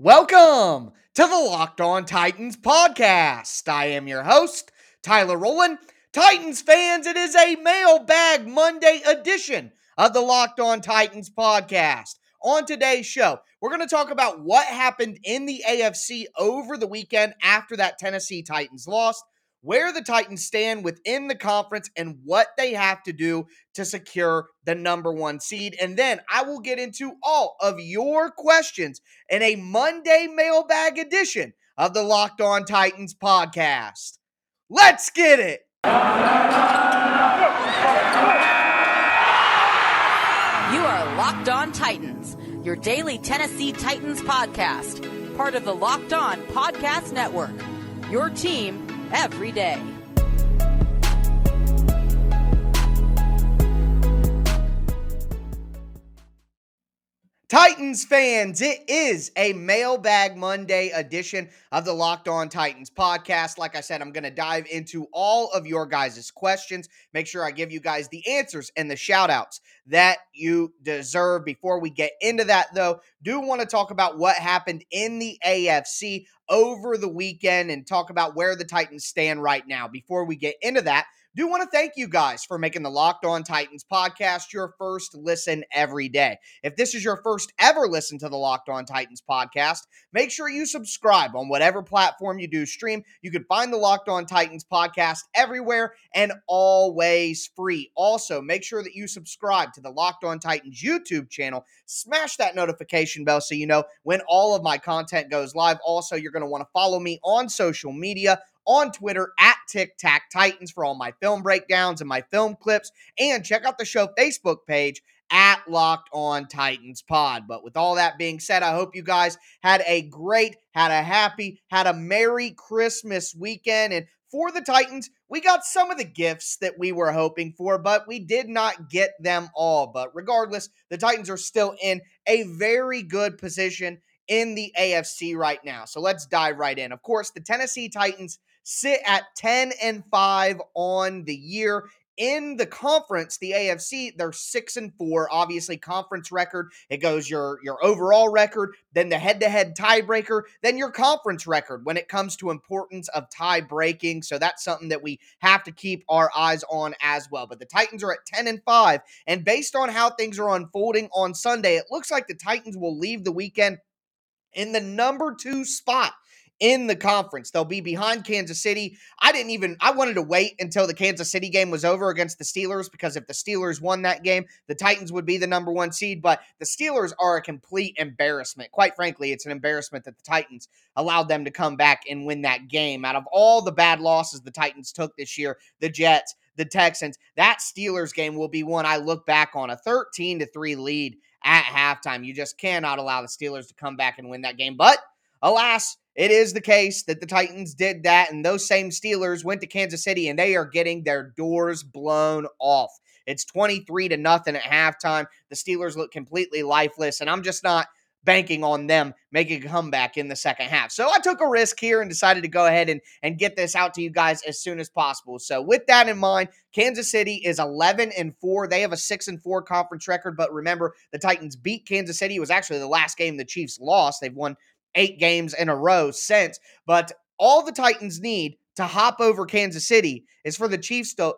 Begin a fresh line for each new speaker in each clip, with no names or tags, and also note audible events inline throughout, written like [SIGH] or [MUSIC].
Welcome to the Locked On Titans podcast. I am your host, Tyler Rowland. Titans fans, it is a mailbag Monday edition of the Locked On Titans podcast. On today's show, we're going to talk about what happened in the AFC over the weekend after that Tennessee Titans lost where the Titans stand within the conference and what they have to do to secure the number one seed. And then I will get into all of your questions in a Monday mailbag edition of the Locked On Titans podcast. Let's get it.
You are Locked On Titans, your daily Tennessee Titans podcast, part of the Locked On Podcast Network. Your team every day.
Titans fans, it is a Mailbag Monday edition of the Locked On Titans podcast. Like I said, I'm going to dive into all of your guys' questions. Make sure I give you guys the answers and the shout outs that you deserve. Before we get into that, though, do want to talk about what happened in the AFC over the weekend and talk about where the Titans stand right now. Before we get into that, do want to thank you guys for making the Locked On Titans podcast your first listen every day. If this is your first ever listen to the Locked On Titans podcast, make sure you subscribe on whatever platform you do stream. You can find the Locked On Titans podcast everywhere and always free. Also, make sure that you subscribe to the Locked On Titans YouTube channel. Smash that notification bell so you know when all of my content goes live. Also, you're going to want to follow me on social media on Twitter at Tic Tac Titans for all my film breakdowns and my film clips. And check out the show Facebook page at Locked On Titans Pod. But with all that being said, I hope you guys had a great, had a happy, had a Merry Christmas weekend. And for the Titans, we got some of the gifts that we were hoping for, but we did not get them all. But regardless, the Titans are still in a very good position in the AFC right now. So let's dive right in. Of course, the Tennessee Titans sit at 10 and 5 on the year. In the conference the afc they're six and four obviously conference record. It goes your your overall record then the head-to-head tiebreaker then your conference record when it comes to importance of tie breaking. So that's something that we have to keep our eyes on as well. But the titans are at 10 and 5 and based on how things are unfolding on sunday it looks like the titans will leave the weekend in the number two spot in the conference. They'll be behind Kansas City. I didn't even I wanted to wait until the Kansas City game was over against the Steelers because if the Steelers won that game, the Titans would be the number 1 seed, but the Steelers are a complete embarrassment. Quite frankly, it's an embarrassment that the Titans allowed them to come back and win that game. Out of all the bad losses the Titans took this year, the Jets, the Texans, that Steelers game will be one I look back on a 13 to 3 lead at halftime. You just cannot allow the Steelers to come back and win that game. But alas, it is the case that the Titans did that, and those same Steelers went to Kansas City and they are getting their doors blown off. It's 23 to nothing at halftime. The Steelers look completely lifeless, and I'm just not banking on them making a comeback in the second half. So I took a risk here and decided to go ahead and, and get this out to you guys as soon as possible. So with that in mind, Kansas City is 11 and 4. They have a 6 and 4 conference record, but remember the Titans beat Kansas City. It was actually the last game the Chiefs lost. They've won eight games in a row since. But all the Titans need to hop over Kansas City is for the Chiefs to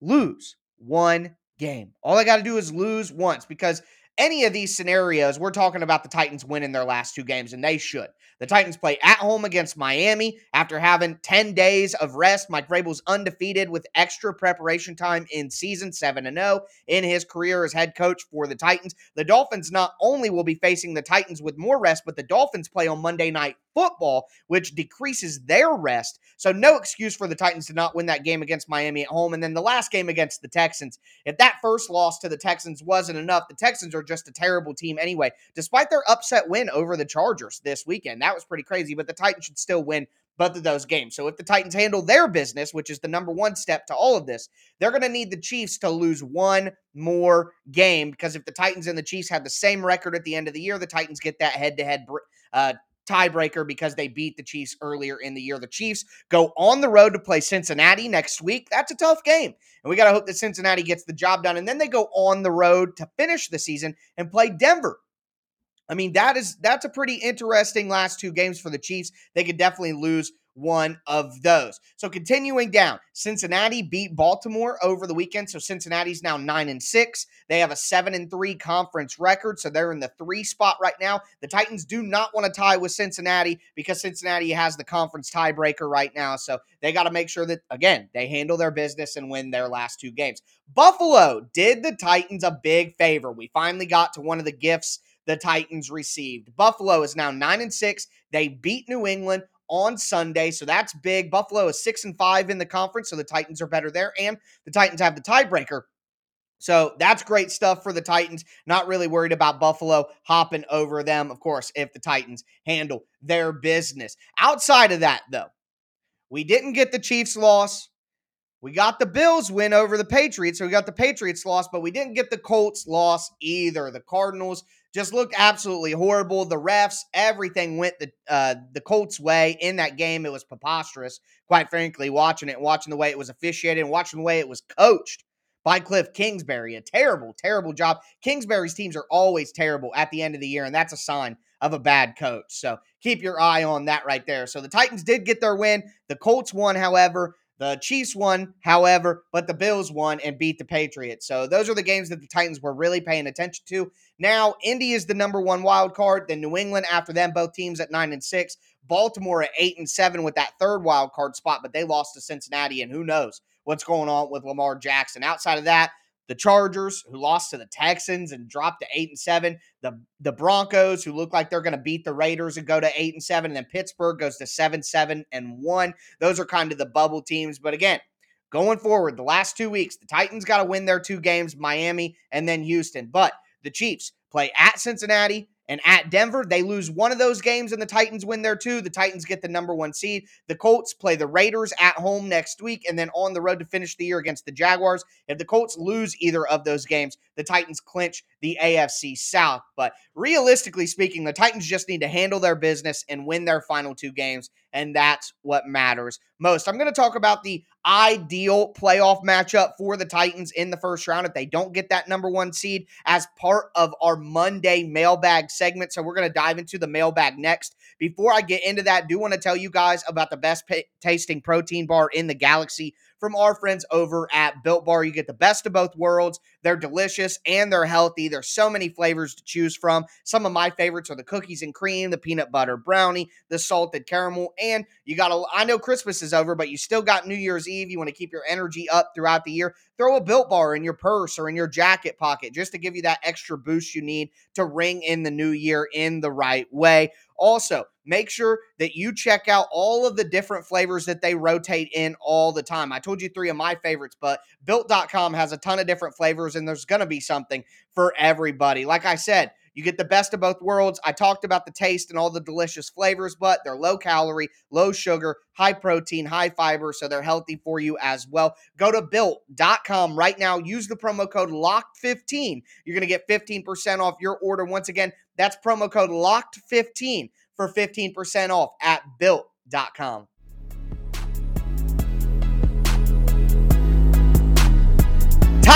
lose one game. All they got to do is lose once because any of these scenarios, we're talking about the Titans winning their last two games, and they should. The Titans play at home against Miami after having 10 days of rest. Mike Vrabel's undefeated with extra preparation time in season 7 0 in his career as head coach for the Titans. The Dolphins not only will be facing the Titans with more rest, but the Dolphins play on Monday night football, which decreases their rest. So, no excuse for the Titans to not win that game against Miami at home. And then the last game against the Texans, if that first loss to the Texans wasn't enough, the Texans are just a terrible team anyway, despite their upset win over the Chargers this weekend. That was pretty crazy, but the Titans should still win both of those games. So if the Titans handle their business, which is the number one step to all of this, they're going to need the Chiefs to lose one more game because if the Titans and the Chiefs have the same record at the end of the year, the Titans get that head to head tiebreaker because they beat the Chiefs earlier in the year. The Chiefs go on the road to play Cincinnati next week. That's a tough game. And we got to hope that Cincinnati gets the job done. And then they go on the road to finish the season and play Denver I mean, that is that's a pretty interesting last two games for the Chiefs. They could definitely lose one of those. So continuing down, Cincinnati beat Baltimore over the weekend. So Cincinnati's now nine and six. They have a seven and three conference record. So they're in the three spot right now. The Titans do not want to tie with Cincinnati because Cincinnati has the conference tiebreaker right now. So they got to make sure that, again, they handle their business and win their last two games. Buffalo did the Titans a big favor. We finally got to one of the gifts the Titans received. Buffalo is now 9 and 6. They beat New England on Sunday. So that's big. Buffalo is six and five in the conference, so the Titans are better there. And the Titans have the tiebreaker. So that's great stuff for the Titans. Not really worried about Buffalo hopping over them, of course, if the Titans handle their business. Outside of that, though, we didn't get the Chiefs loss. We got the Bills win over the Patriots. So we got the Patriots loss, but we didn't get the Colts loss either. The Cardinals just looked absolutely horrible. The refs, everything went the uh, the Colts' way in that game. It was preposterous, quite frankly, watching it, watching the way it was officiated, and watching the way it was coached by Cliff Kingsbury. A terrible, terrible job. Kingsbury's teams are always terrible at the end of the year, and that's a sign of a bad coach. So keep your eye on that right there. So the Titans did get their win. The Colts won, however. The Chiefs won, however, but the Bills won and beat the Patriots. So those are the games that the Titans were really paying attention to. Now, Indy is the number one wild card. Then New England after them, both teams at nine and six. Baltimore at eight and seven with that third wild card spot, but they lost to Cincinnati, and who knows what's going on with Lamar Jackson. Outside of that, the Chargers, who lost to the Texans and dropped to eight and seven, the the Broncos, who look like they're going to beat the Raiders and go to eight and seven, and then Pittsburgh goes to seven, seven, and one. Those are kind of the bubble teams. But again, going forward, the last two weeks, the Titans got to win their two games, Miami and then Houston. But the Chiefs play at Cincinnati and at Denver, they lose one of those games and the Titans win there too. The Titans get the number one seed. The Colts play the Raiders at home next week and then on the road to finish the year against the Jaguars. If the Colts lose either of those games, the Titans clinch the AFC South. But realistically speaking, the Titans just need to handle their business and win their final two games. And that's what matters most. I'm going to talk about the ideal playoff matchup for the Titans in the first round if they don't get that number one seed as part of our Monday mailbag segment. So we're going to dive into the mailbag next. Before I get into that, I do want to tell you guys about the best tasting protein bar in the galaxy from our friends over at Built Bar. You get the best of both worlds. They're delicious and they're healthy. There's so many flavors to choose from. Some of my favorites are the cookies and cream, the peanut butter brownie, the salted caramel, and you got to I know Christmas is over, but you still got New Year's Eve. You want to keep your energy up throughout the year. Throw a Built Bar in your purse or in your jacket pocket just to give you that extra boost you need to ring in the new year in the right way. Also, make sure that you check out all of the different flavors that they rotate in all the time. I told you three of my favorites, but built.com has a ton of different flavors and there's going to be something for everybody. Like I said, you get the best of both worlds. I talked about the taste and all the delicious flavors, but they're low calorie, low sugar, high protein, high fiber, so they're healthy for you as well. Go to built.com right now. Use the promo code LOCKED15. You're going to get 15% off your order. Once again, that's promo code LOCKED15 for 15% off at built.com.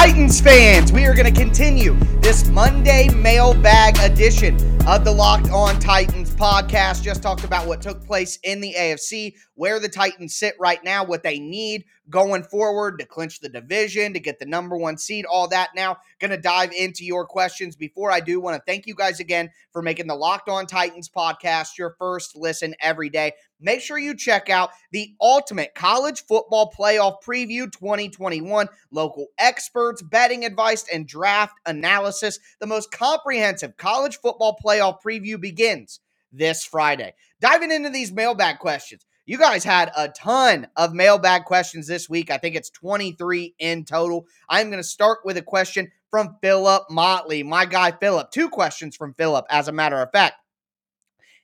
Titans fans, we are going to continue this Monday mailbag edition of the Locked On Titans podcast. Just talked about what took place in the AFC, where the Titans sit right now, what they need going forward to clinch the division, to get the number one seed, all that. Now, going to dive into your questions. Before I do, want to thank you guys again for making the Locked On Titans podcast your first listen every day. Make sure you check out the ultimate college football playoff preview 2021, local experts, betting advice, and draft analysis. The most comprehensive college football playoff preview begins this Friday. Diving into these mailbag questions. You guys had a ton of mailbag questions this week. I think it's 23 in total. I'm going to start with a question from Philip Motley, my guy Philip. Two questions from Philip, as a matter of fact.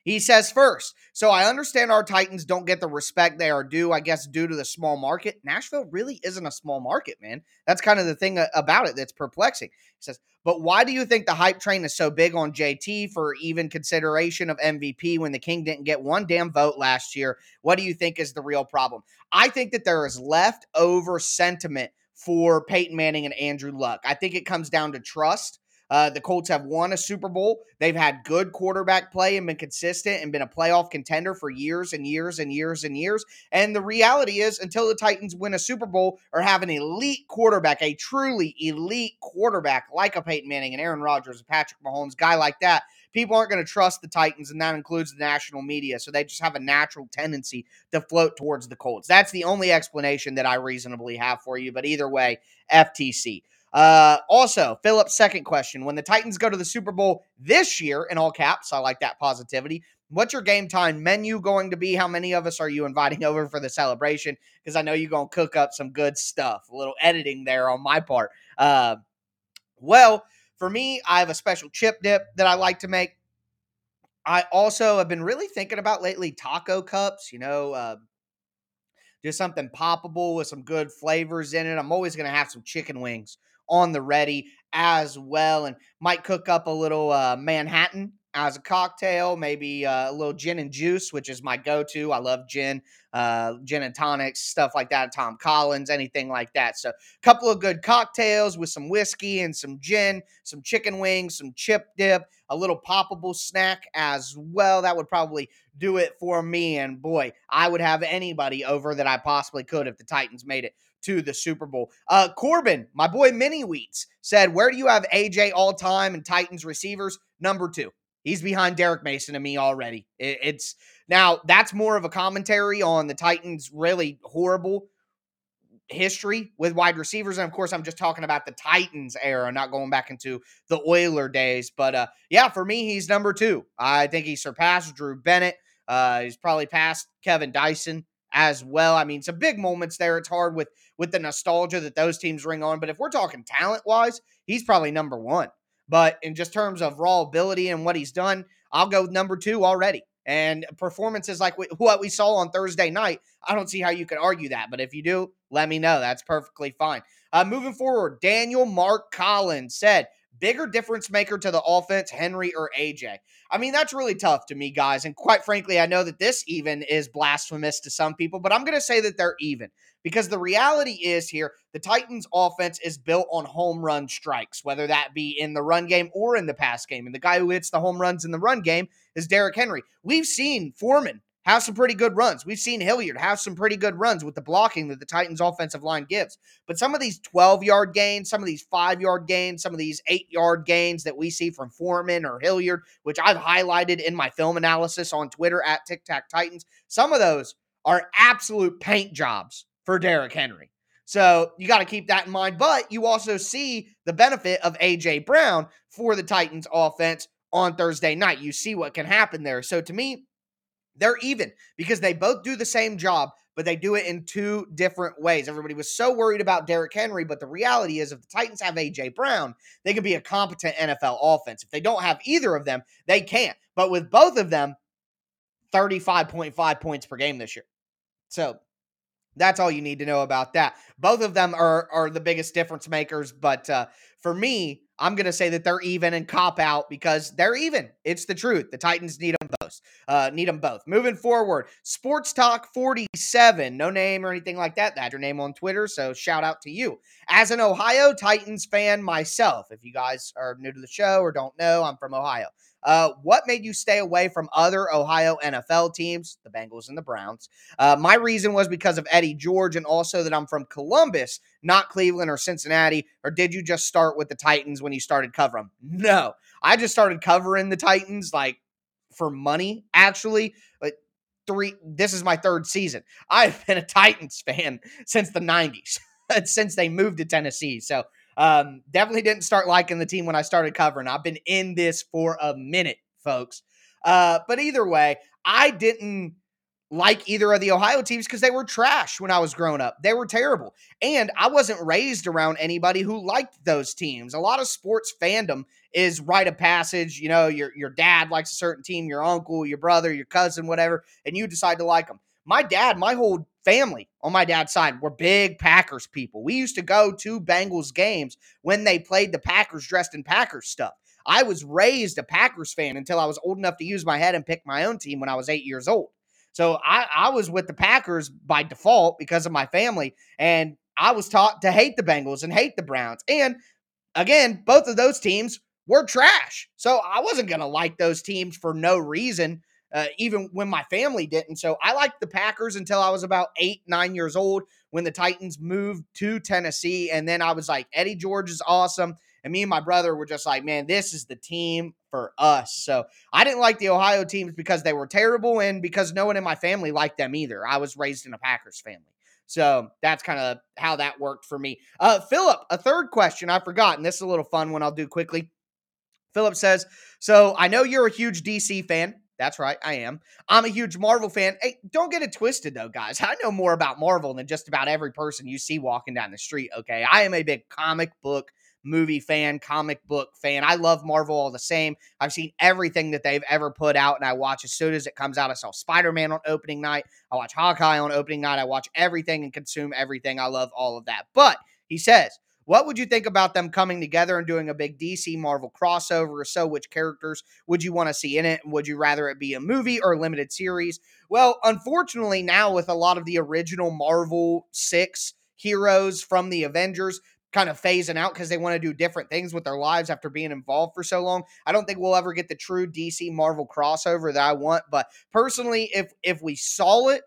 He says first, so I understand our Titans don't get the respect they are due, I guess, due to the small market. Nashville really isn't a small market, man. That's kind of the thing about it that's perplexing. He says, but why do you think the hype train is so big on JT for even consideration of MVP when the King didn't get one damn vote last year? What do you think is the real problem? I think that there is leftover sentiment for Peyton Manning and Andrew Luck. I think it comes down to trust. Uh, the Colts have won a Super Bowl. They've had good quarterback play and been consistent and been a playoff contender for years and years and years and years. And the reality is, until the Titans win a Super Bowl or have an elite quarterback, a truly elite quarterback like a Peyton Manning and Aaron Rodgers, and Patrick Mahomes, guy like that, people aren't going to trust the Titans, and that includes the national media. So they just have a natural tendency to float towards the Colts. That's the only explanation that I reasonably have for you. But either way, FTC. Uh, also, Philip's second question: When the Titans go to the Super Bowl this year, in all caps, I like that positivity. What's your game time menu going to be? How many of us are you inviting [LAUGHS] over for the celebration? Because I know you're going to cook up some good stuff. A little editing there on my part. Uh, well, for me, I have a special chip dip that I like to make. I also have been really thinking about lately taco cups. You know, uh, just something poppable with some good flavors in it. I'm always going to have some chicken wings on the ready as well. And might cook up a little uh, Manhattan as a cocktail, maybe uh, a little gin and juice, which is my go to. I love gin, uh, gin and tonics, stuff like that. Tom Collins, anything like that. So, a couple of good cocktails with some whiskey and some gin, some chicken wings, some chip dip, a little poppable snack as well. That would probably do it for me. And boy, I would have anybody over that I possibly could if the Titans made it to the Super Bowl. Uh, Corbin, my boy Mini Wheats, said, Where do you have AJ all time and Titans receivers? Number two. He's behind Derrick Mason and me already. It, it's now that's more of a commentary on the Titans' really horrible history with wide receivers. And of course, I'm just talking about the Titans era, not going back into the Oiler days. But uh, yeah, for me, he's number two. I think he surpassed Drew Bennett. Uh, he's probably passed Kevin Dyson as well. I mean, some big moments there. It's hard with with the nostalgia that those teams ring on. But if we're talking talent wise, he's probably number one. But in just terms of raw ability and what he's done, I'll go number two already. And performances like what we saw on Thursday night, I don't see how you could argue that. But if you do, let me know. That's perfectly fine. Uh, moving forward, Daniel Mark Collins said, bigger difference maker to the offense, Henry or AJ? I mean, that's really tough to me, guys. And quite frankly, I know that this even is blasphemous to some people, but I'm going to say that they're even because the reality is here the Titans' offense is built on home run strikes, whether that be in the run game or in the pass game. And the guy who hits the home runs in the run game is Derrick Henry. We've seen Foreman have some pretty good runs. We've seen Hilliard have some pretty good runs with the blocking that the Titans offensive line gives. But some of these 12 yard gains, some of these five yard gains, some of these eight yard gains that we see from Foreman or Hilliard, which I've highlighted in my film analysis on Twitter at Tic Tac Titans, some of those are absolute paint jobs for Derrick Henry. So you got to keep that in mind. But you also see the benefit of A.J. Brown for the Titans offense on Thursday night. You see what can happen there. So to me, they're even because they both do the same job, but they do it in two different ways. Everybody was so worried about Derrick Henry, but the reality is if the Titans have A.J. Brown, they can be a competent NFL offense. If they don't have either of them, they can't. But with both of them, 35.5 points per game this year. So that's all you need to know about that. Both of them are are the biggest difference makers, but uh, for me, I'm going to say that they're even and cop out because they're even. It's the truth. The Titans need them both. Uh, need them both. Moving forward, Sports Talk 47. No name or anything like that. That's your name on Twitter. So shout out to you. As an Ohio Titans fan myself, if you guys are new to the show or don't know, I'm from Ohio. Uh, what made you stay away from other Ohio NFL teams, the Bengals and the Browns? Uh, my reason was because of Eddie George and also that I'm from Columbus, not Cleveland or Cincinnati. Or did you just start with the Titans when you started covering them? No, I just started covering the Titans like for money, actually. But three, this is my third season. I've been a Titans fan since the 90s, [LAUGHS] since they moved to Tennessee. So um, definitely didn't start liking the team when I started covering. I've been in this for a minute, folks. Uh, but either way, I didn't like either of the Ohio teams because they were trash when I was growing up. They were terrible. And I wasn't raised around anybody who liked those teams. A lot of sports fandom is rite of passage. You know, your your dad likes a certain team, your uncle, your brother, your cousin, whatever, and you decide to like them. My dad, my whole family on my dad's side were big Packers people. We used to go to Bengals games when they played the Packers dressed in Packers stuff. I was raised a Packers fan until I was old enough to use my head and pick my own team when I was eight years old. So I, I was with the Packers by default because of my family. And I was taught to hate the Bengals and hate the Browns. And again, both of those teams were trash. So I wasn't going to like those teams for no reason, uh, even when my family didn't. So I liked the Packers until I was about eight, nine years old when the Titans moved to Tennessee. And then I was like, Eddie George is awesome. And me and my brother were just like, man, this is the team for us. So I didn't like the Ohio teams because they were terrible and because no one in my family liked them either. I was raised in a Packers family. So that's kind of how that worked for me. Uh, Philip, a third question I forgot, and this is a little fun one I'll do quickly. Philip says, So I know you're a huge DC fan. That's right, I am. I'm a huge Marvel fan. Hey, don't get it twisted though, guys. I know more about Marvel than just about every person you see walking down the street, okay? I am a big comic book movie fan, comic book fan. I love Marvel all the same. I've seen everything that they've ever put out, and I watch as soon as it comes out. I saw Spider Man on opening night. I watch Hawkeye on opening night. I watch everything and consume everything. I love all of that. But he says, what would you think about them coming together and doing a big DC Marvel crossover so? Which characters would you want to see in it? Would you rather it be a movie or a limited series? Well, unfortunately, now with a lot of the original Marvel six heroes from the Avengers, kind of phasing out because they want to do different things with their lives after being involved for so long. I don't think we'll ever get the true DC Marvel crossover that I want, but personally if if we saw it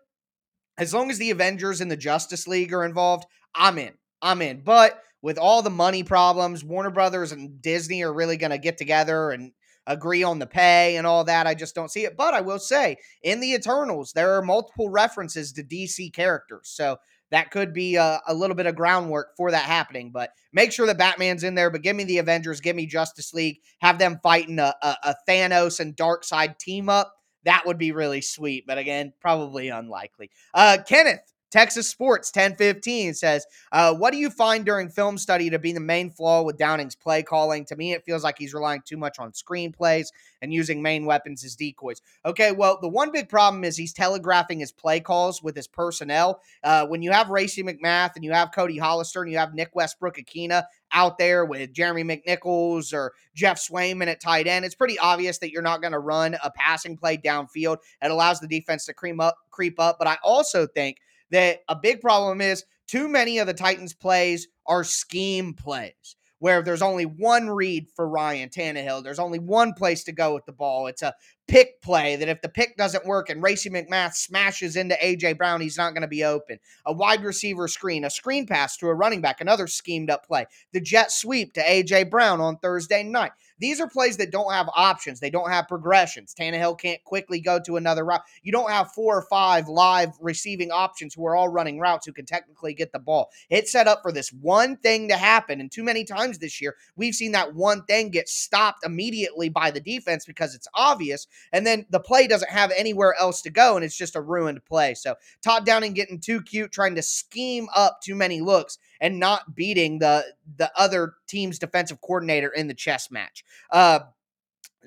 as long as the Avengers and the Justice League are involved, I'm in. I'm in. But with all the money problems, Warner Brothers and Disney are really going to get together and agree on the pay and all that. I just don't see it. But I will say, in the Eternals, there are multiple references to DC characters. So that could be a, a, little bit of groundwork for that happening. But make sure that Batman's in there. But give me the Avengers, give me Justice League, have them fighting a, a, a Thanos and Darkseid team up. That would be really sweet. But again, probably unlikely. Uh, Kenneth, Texas Sports 1015 says, uh, What do you find during film study to be the main flaw with Downing's play calling? To me, it feels like he's relying too much on screenplays and using main weapons as decoys. Okay, well, the one big problem is he's telegraphing his play calls with his personnel. Uh, when you have Racey McMath and you have Cody Hollister and you have Nick Westbrook-Ikhine out there with Jeremy McNichols or Geoff Swaim at tight end, it's pretty obvious that you're not going to run a passing play downfield. It allows the defense to creep up, creep up. But I also think that a big problem is too many of the Titans' plays are scheme plays where there's only one read for Ryan Tannehill. There's only one place to go with the ball. It's a pick play that if the pick doesn't work and Racey McMath smashes into AJ Brown, he's not going to be open. A wide receiver screen, a screen pass to a running back, another schemed up play. The jet sweep to AJ Brown on Thursday night. These are plays that don't have options. They don't have progressions. Tannehill can't quickly go to another route. You don't have four or five live receiving options who are all running routes who can technically get the ball. It's set up for this one thing to happen. And too many times this year, we've seen that one thing get stopped immediately by the defense because it's obvious. And then the play doesn't have anywhere else to go. And it's just a ruined play. So Todd Downing getting too cute, trying to scheme up too many looks and not beating the the other team's defensive coordinator in the chess match. Uh,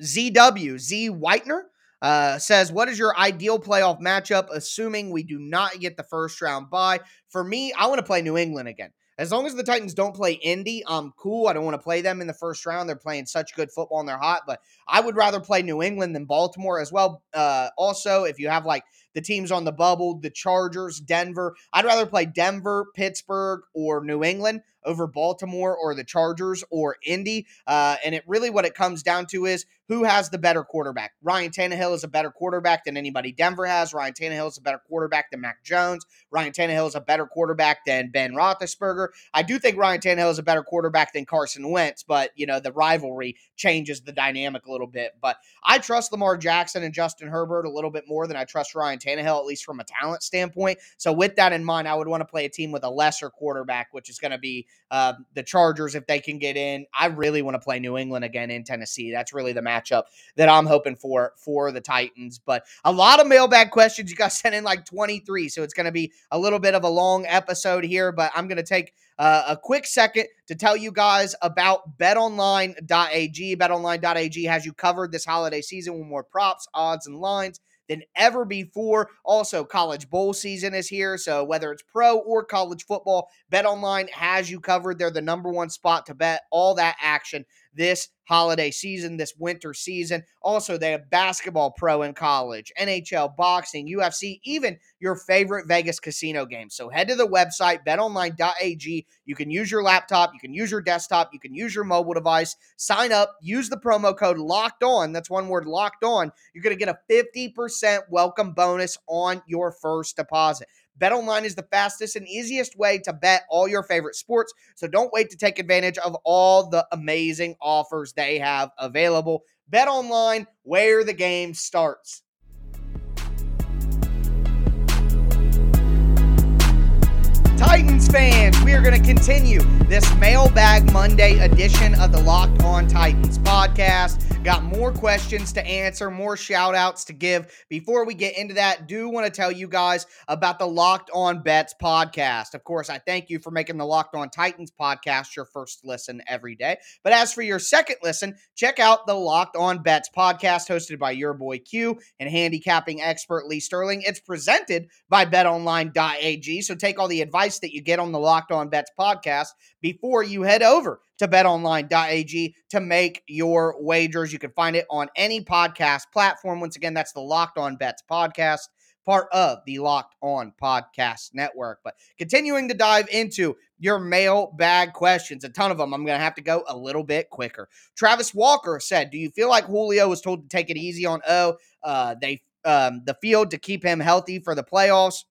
ZW Z Whitener uh, says, "What is your ideal playoff matchup, assuming we do not get the first round bye?" For me, I want to play New England again. As long as the Titans don't play Indy, I'm cool. I don't want to play them in the first round. They're playing such good football and they're hot, but I would rather play New England than Baltimore as well. Uh, also, if you have like the teams on the bubble, the Chargers, Denver, I'd rather play Denver, Pittsburgh, or New England over Baltimore or the Chargers or Indy. Uh, and it really what it comes down to is who has the better quarterback. Ryan Tannehill is a better quarterback than anybody Denver has. Ryan Tannehill is a better quarterback than Mac Jones. Ryan Tannehill is a better quarterback than Ben Roethlisberger. I do think Ryan Tannehill is a better quarterback than Carson Wentz, but you know the rivalry changes the dynamic a little bit. But I trust Lamar Jackson and Justin Herbert a little bit more than I trust Ryan Tannehill, at least from a talent standpoint. So with that in mind, I would want to play a team with a lesser quarterback, which is going to be uh, the Chargers if they can get in. I really want to play New England again in Tennessee. That's really the matchup that I'm hoping for for the Titans. But a lot of mailbag questions. You guys [LAUGHS] sent in like 23, so it's going to be a little bit of a long episode here. But I'm going to take uh, a quick second to tell you guys about betonline.ag. Betonline.ag has you covered this holiday season with more props, odds, and lines than ever before. Also, college bowl season is here. So, whether it's pro or college football, Bet Online has you covered. They're the number one spot to bet all that action this holiday season, this winter season. Also, they have basketball pro in college, NHL, boxing, UFC, even your favorite Vegas casino games. So head to the website, betonline.ag. You can use your laptop, you can use your desktop, you can use your mobile device. Sign up, use the promo code locked on. That's one word locked on. You're going to get a 50% welcome bonus on your first deposit. BetOnline is the fastest and easiest way to bet all your favorite sports, so don't wait to take advantage of all the amazing offers they have available. BetOnline, where the game starts. Titans fans, we are going to continue this Mailbag Monday edition of the Locked On Titans podcast. Got more questions to answer, more shout outs to give. Before we get into that, do want to tell you guys about the Locked On Bets podcast. Of course, I thank you for making the Locked On Titans podcast your first listen every day. But as for your second listen, check out the Locked On Bets podcast hosted by your boy Q and handicapping expert Lee Sterling. It's presented by betonline.ag. So take all the advice that you get on the Locked On Bets podcast before you head over to betonline.ag to make your wagers. You can find it on any podcast platform. Once again, that's the Locked On Bets podcast, part of the Locked On Podcast Network. But continuing to dive into your mailbag questions, a ton of them. I'm going to have to go a little bit quicker. Travis Walker said, Do you feel like Julio was told to take it easy on O? Uh, they um, the field to keep him healthy for the playoffs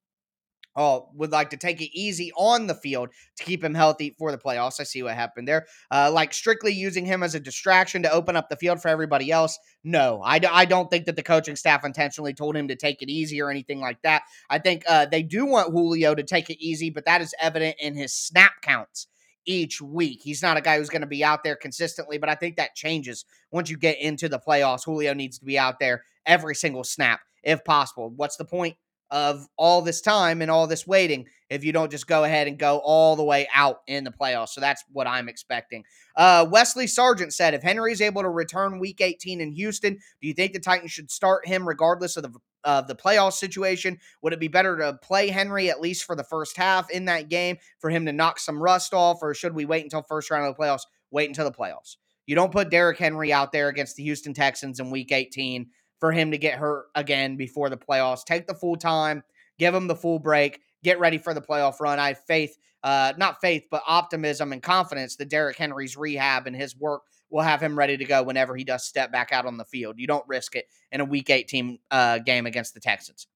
uh, would like to take it easy on the field to keep him healthy for the playoffs. I see what happened there. Uh, like strictly using him as a distraction to open up the field for everybody else. No, I, d- I don't think that the coaching staff intentionally told him to take it easy or anything like that. I think uh, they do want Julio to take it easy, but that is evident in his snap counts each week. He's not a guy who's going to be out there consistently, but I think that changes once you get into the playoffs. Julio needs to be out there every single snap if possible. What's the point? Of all this time and all this waiting if you don't just go ahead and go all the way out in the playoffs. So that's what I'm expecting. Uh, Wesley Sargent said if Henry is able to return week 18 in Houston, do you think the Titans should start him regardless of the of the playoff situation? Would it be better to play Henry at least for the first half in that game for him to knock some rust off, or should we wait until first round of the playoffs? Wait until the playoffs. You don't put Derrick Henry out there against the Houston Texans in week 18 for him to get hurt again before the playoffs. Take the full time, give him the full break, get ready for the playoff run. I have faith, uh, not faith, but optimism and confidence that Derrick Henry's rehab and his work will have him ready to go whenever he does step back out on the field. You don't risk it in a Week 18 uh, game against the Texans.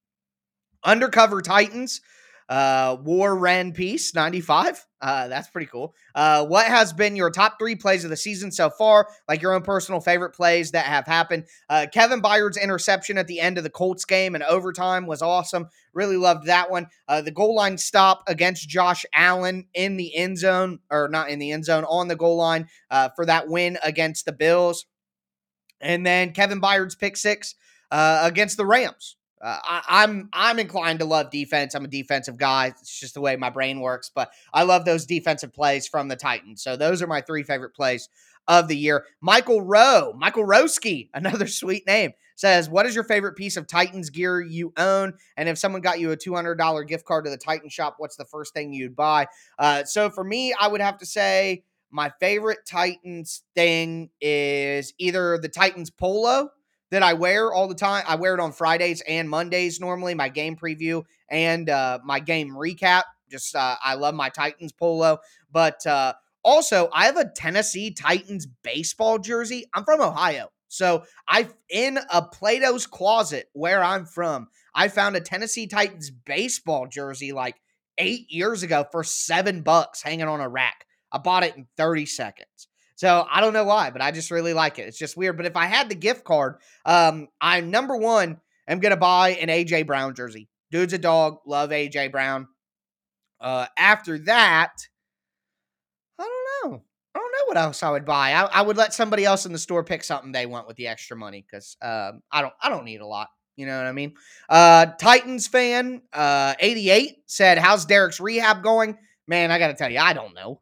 Undercover Titans uh, War Ren Peace 95. Uh, that's pretty cool. Uh, what has been your top three plays of the season so far? Like your own personal favorite plays that have happened. Uh, Kevin Byard's interception at the end of the Colts game and overtime was awesome. Really loved that one. Uh, the goal line stop against Josh Allen in the end zone, or not in the end zone, on the goal line uh, for that win against the Bills. And then Kevin Byard's pick six uh, against the Rams. Uh, I, am I'm, I'm inclined to love defense. I'm a defensive guy. It's just the way my brain works. But I love those defensive plays from the Titans. So those are my three favorite plays of the year. Michael Rowe, Michael Roski, [LAUGHS] another sweet name, says, "What is your favorite piece of Titans gear you own? And if someone got you a two hundred dollar gift card to the Titan shop, what's the first thing you'd buy?" Uh, so for me, I would have to say my favorite Titans thing is either the Titans polo that I wear all the time. I wear it on Fridays and Mondays normally, my game preview and uh, my game recap. Just uh, I love my Titans polo, but uh, also I have a Tennessee Titans baseball jersey. I'm from Ohio, so I in a Plato's closet where I'm from. I found a Tennessee Titans baseball jersey like eight years ago for seven bucks hanging on a rack. I bought it in 30 seconds. So I don't know why, but I just really like it. It's just weird. But if I had the gift card, um, I number one am gonna buy an AJ Brown jersey. Dude's a dog. Love AJ Brown. Uh, after that, I don't know. I don't know what else I would buy. I, I would let somebody else in the store pick something they want with the extra money because um, I don't I don't need a lot. You know what I mean? Uh, Titans fan, uh, 88 said, How's Derrick's rehab going? Man, I got to tell you, I don't know.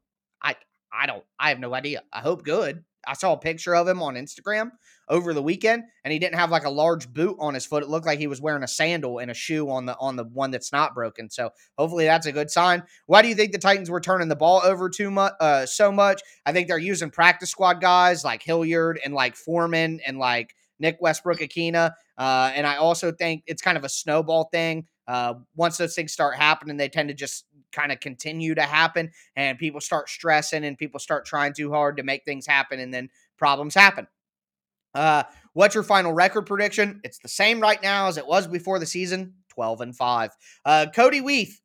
I don't. I have no idea. I hope good. I saw a picture of him on Instagram over the weekend, and he didn't have like a large boot on his foot. It looked like he was wearing a sandal and a shoe on the on the one that's not broken. So hopefully that's a good sign. Why do you think the Titans were turning the ball over too much? Uh, so much? I think they're using practice squad guys like Hilliard and like Foreman and like Nick Westbrook-Ikhine. Uh, and I also think it's kind of a snowball thing. Uh, once those things start happening, they tend to just kind of continue to happen, and people start stressing and people start trying too hard to make things happen, and then problems happen. Uh, what's your final record prediction? It's the same right now as it was before the season 12 and 5. Uh, Cody Weath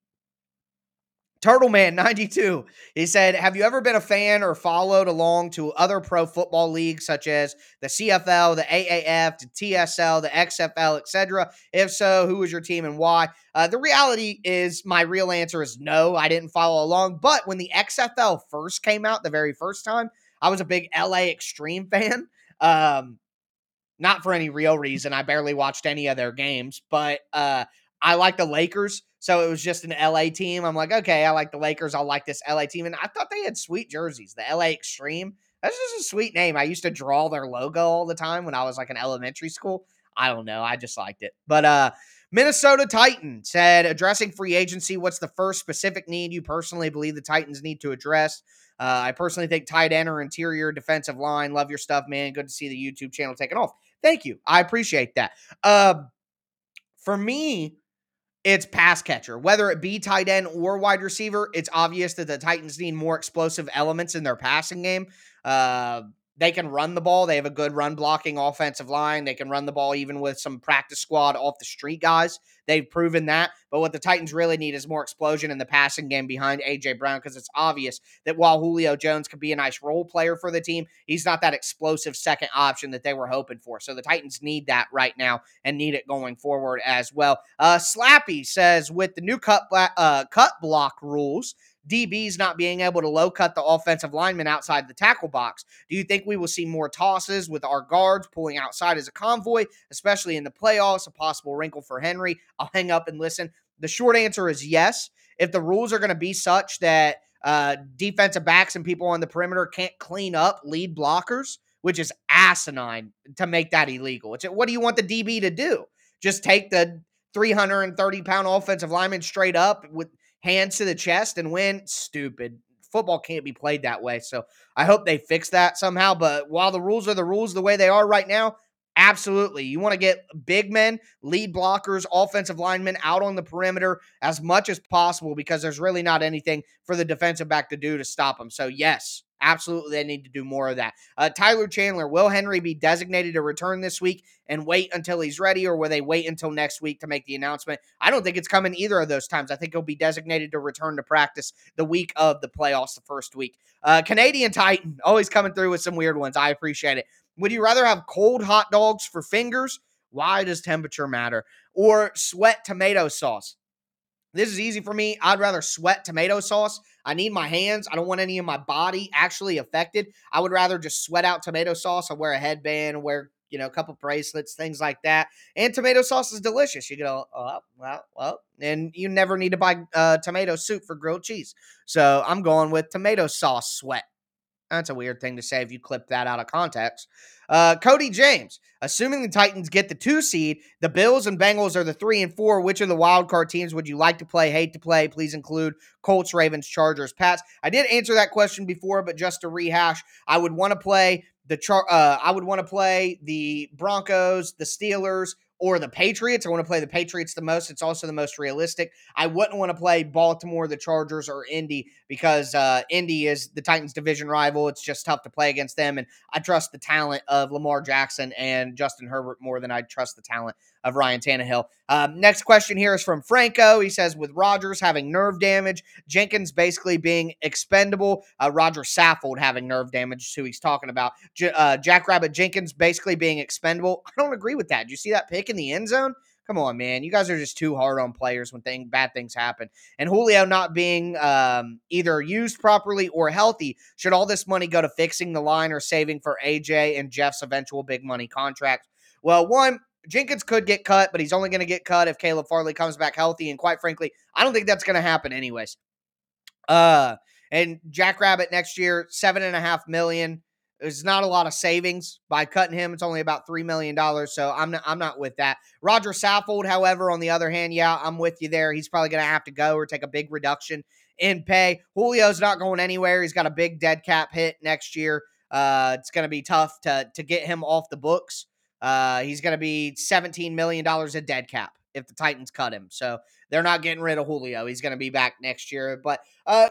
Turtle Man 92. He said, Have you ever been a fan or followed along to other pro football leagues such as the CFL, the AAF, the TSL, the XFL, etc.? If so, who was your team and why? Uh, the reality is, my real answer is no, I didn't follow along. But when the XFL first came out, the very first time, I was a big LA Xtreme fan. Um, not for any real reason. I barely watched any of their games, but uh, I like the Lakers. So it was just an LA team. I'm like, okay, I like the Lakers. I'll like this LA team. And I thought they had sweet jerseys, the LA Xtreme. That's just a sweet name. I used to draw their logo all the time when I was like in elementary school. I don't know. I just liked it. But uh Minnesota Titan said addressing free agency, what's the first specific need you personally believe the Titans need to address? Uh, I personally think tight end or interior defensive line. Love your stuff, man. Good to see the YouTube channel taking off. Thank you. I appreciate that. Uh, for me, it's pass catcher. Whether it be tight end or wide receiver, it's obvious that the Titans need more explosive elements in their passing game. Uh, they can run the ball. They have a good run blocking offensive line. They can run the ball even with some practice squad off the street guys. They've proven that. But what the Titans really need is more explosion in the passing game behind AJ Brown because it's obvious that while Julio Jones could be a nice role player for the team, he's not that explosive second option that they were hoping for. So the Titans need that right now and need it going forward as well. Uh, Slappy says with the new cut uh, cut block rules, DBs not being able to low cut the offensive lineman outside the tackle box? Do you think we will see more tosses with our guards pulling outside as a convoy, especially in the playoffs? A possible wrinkle for Henry. I'll hang up and listen. The short answer is yes. If the rules are going to be such that uh, defensive backs and people on the perimeter can't clean up lead blockers, which is asinine to make that illegal. It's, what do you want the DB to do? Just take the 330 pound offensive lineman straight up with hands to the chest and win. Stupid. Football can't be played that way. So I hope they fix that somehow. But while the rules are the rules the way they are right now, Absolutely. You want to get big men, lead blockers, offensive linemen out on the perimeter as much as possible because there's really not anything for the defensive back to do to stop them. So, yes, absolutely, they need to do more of that. Uh, Tyler Chandler, will Henry be designated to return this week and wait until he's ready, or will they wait until next week to make the announcement? I don't think it's coming either of those times. I think he'll be designated to return to practice the week of the playoffs, the first week. Uh, Canadian Titan, always coming through with some weird ones. I appreciate it. Would you rather have cold hot dogs for fingers? Why does temperature matter? Or sweat tomato sauce? This is easy for me. I'd rather sweat tomato sauce. I need my hands. I don't want any of my body actually affected. I would rather just sweat out tomato sauce. I wear a headband, wear you know, a couple bracelets, things like that. And tomato sauce is delicious. You go, oh, well, well, and you never need to buy uh, tomato soup for grilled cheese. So I'm going with tomato sauce sweat. That's a weird thing to say if you clip that out of context. Uh, Cody James, assuming the Titans get the two seed, the Bills and Bengals are the three and four. Which of the wild card teams would you like to play, hate to play? Please include Colts, Ravens, Chargers, Pats. I did answer that question before, but just to rehash, I would want to play the char- uh, I would want to play the Broncos, the Steelers, or the Patriots. I want to play the Patriots the most. It's also the most realistic. I wouldn't want to play Baltimore, the Chargers, or Indy because uh, Indy is the Titans' division rival. It's just tough to play against them. And I trust the talent of Lamar Jackson and Justin Herbert more than I trust the talent of Ryan Tannehill. Um, next question here is from Franco. He says, with Rogers having nerve damage, Jenkins basically being expendable, uh, Roger Saffold having nerve damage, who he's talking about, J- uh, Jackrabbit Jenkins basically being expendable. I don't agree with that. Did you see that pick in the end zone? Come on, man. You guys are just too hard on players when thing, bad things happen. And Julio not being um, either used properly or healthy. Should all this money go to fixing the line or saving for AJ and Jeff's eventual big money contract? Well, one, Jenkins could get cut, but he's only going to get cut if Caleb Farley comes back healthy. And quite frankly, I don't think that's going to happen anyways. Uh, and Jackrabbit next year, seven and a half million. there's not a lot of savings by cutting him. It's only about three million dollars, so I'm not I'm not with that. Roger Saffold, however, on the other hand, yeah, I'm with you there. He's probably going to have to go or take a big reduction in pay. Julio's not going anywhere. He's got a big dead cap hit next year. Uh, it's going to be tough to to get him off the books. Uh, he's going to be 17 million dollars a dead cap if the Titans cut him. So they're not getting rid of Julio. He's going to be back next year. But uh,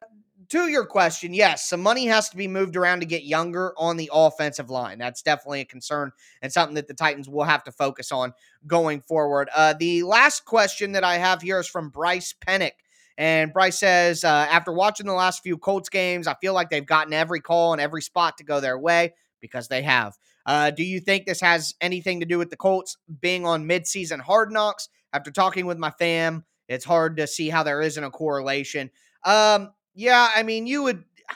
to your question, yes, some money has to be moved around to get younger on the offensive line. That's definitely a concern and something that the Titans will have to focus on going forward. Uh, the last question that I have here is from Bryce Pennick. And Bryce says, uh, after watching the last few Colts games, I feel like they've gotten every call and every spot to go their way because they have. Uh, do you think this has anything to do with the Colts being on midseason hard knocks? After talking with my fam, it's hard to see how there isn't a correlation. Um, yeah, I mean, you would. [SIGHS]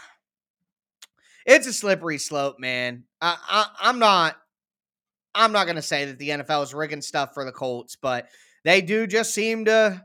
It's a slippery slope, man. I, I, I'm not. I'm not going to say that the NFL is rigging stuff for the Colts, but they do just seem to.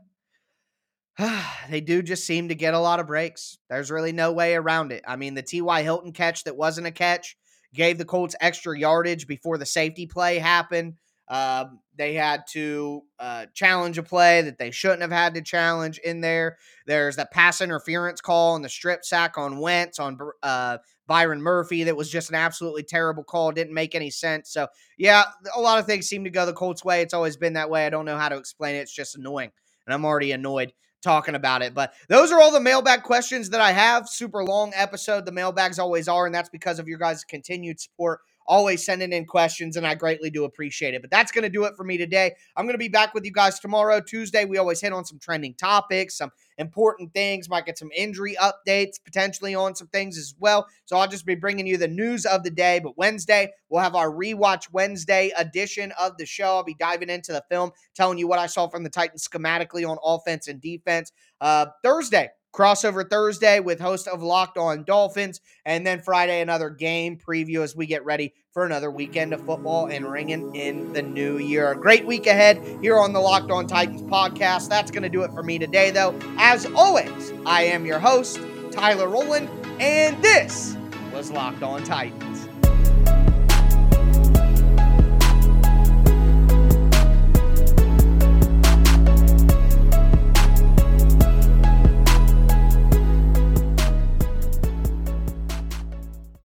[SIGHS] they do just seem to get a lot of breaks. There's really no way around it. I mean, the T.Y. Hilton catch that wasn't a catch gave the Colts extra yardage before the safety play happened. Um, they had to uh, challenge a play that they shouldn't have had to challenge in there. There's that pass interference call and the strip sack on Wentz on uh, Byron Murphy that was just an absolutely terrible call. Didn't make any sense. So, yeah, a lot of things seem to go the Colts' way. It's always been that way. I don't know how to explain it. It's just annoying. And I'm already annoyed talking about it. But those are all the mailbag questions that I have. Super long episode. The mailbags always are. And that's because of your guys' continued support always sending in questions, and I greatly do appreciate it. But that's going to do it for me today. I'm going to be back with you guys tomorrow, Tuesday. We always hit on some trending topics, some important things, might get some injury updates potentially on some things as well. So I'll just be bringing you the news of the day. But Wednesday, we'll have our rewatch Wednesday edition of the show. I'll be diving into the film, telling you what I saw from the Titans schematically on offense and defense. Uh, Thursday, crossover Thursday with host of Locked On Dolphins, and then Friday another game preview as we get ready for another weekend of football and ringing in the new year. A great week ahead here on the Locked On Titans podcast. That's going to do it for me today, though. As always, I am your host, Tyler Rowland, and this was Locked On Titans.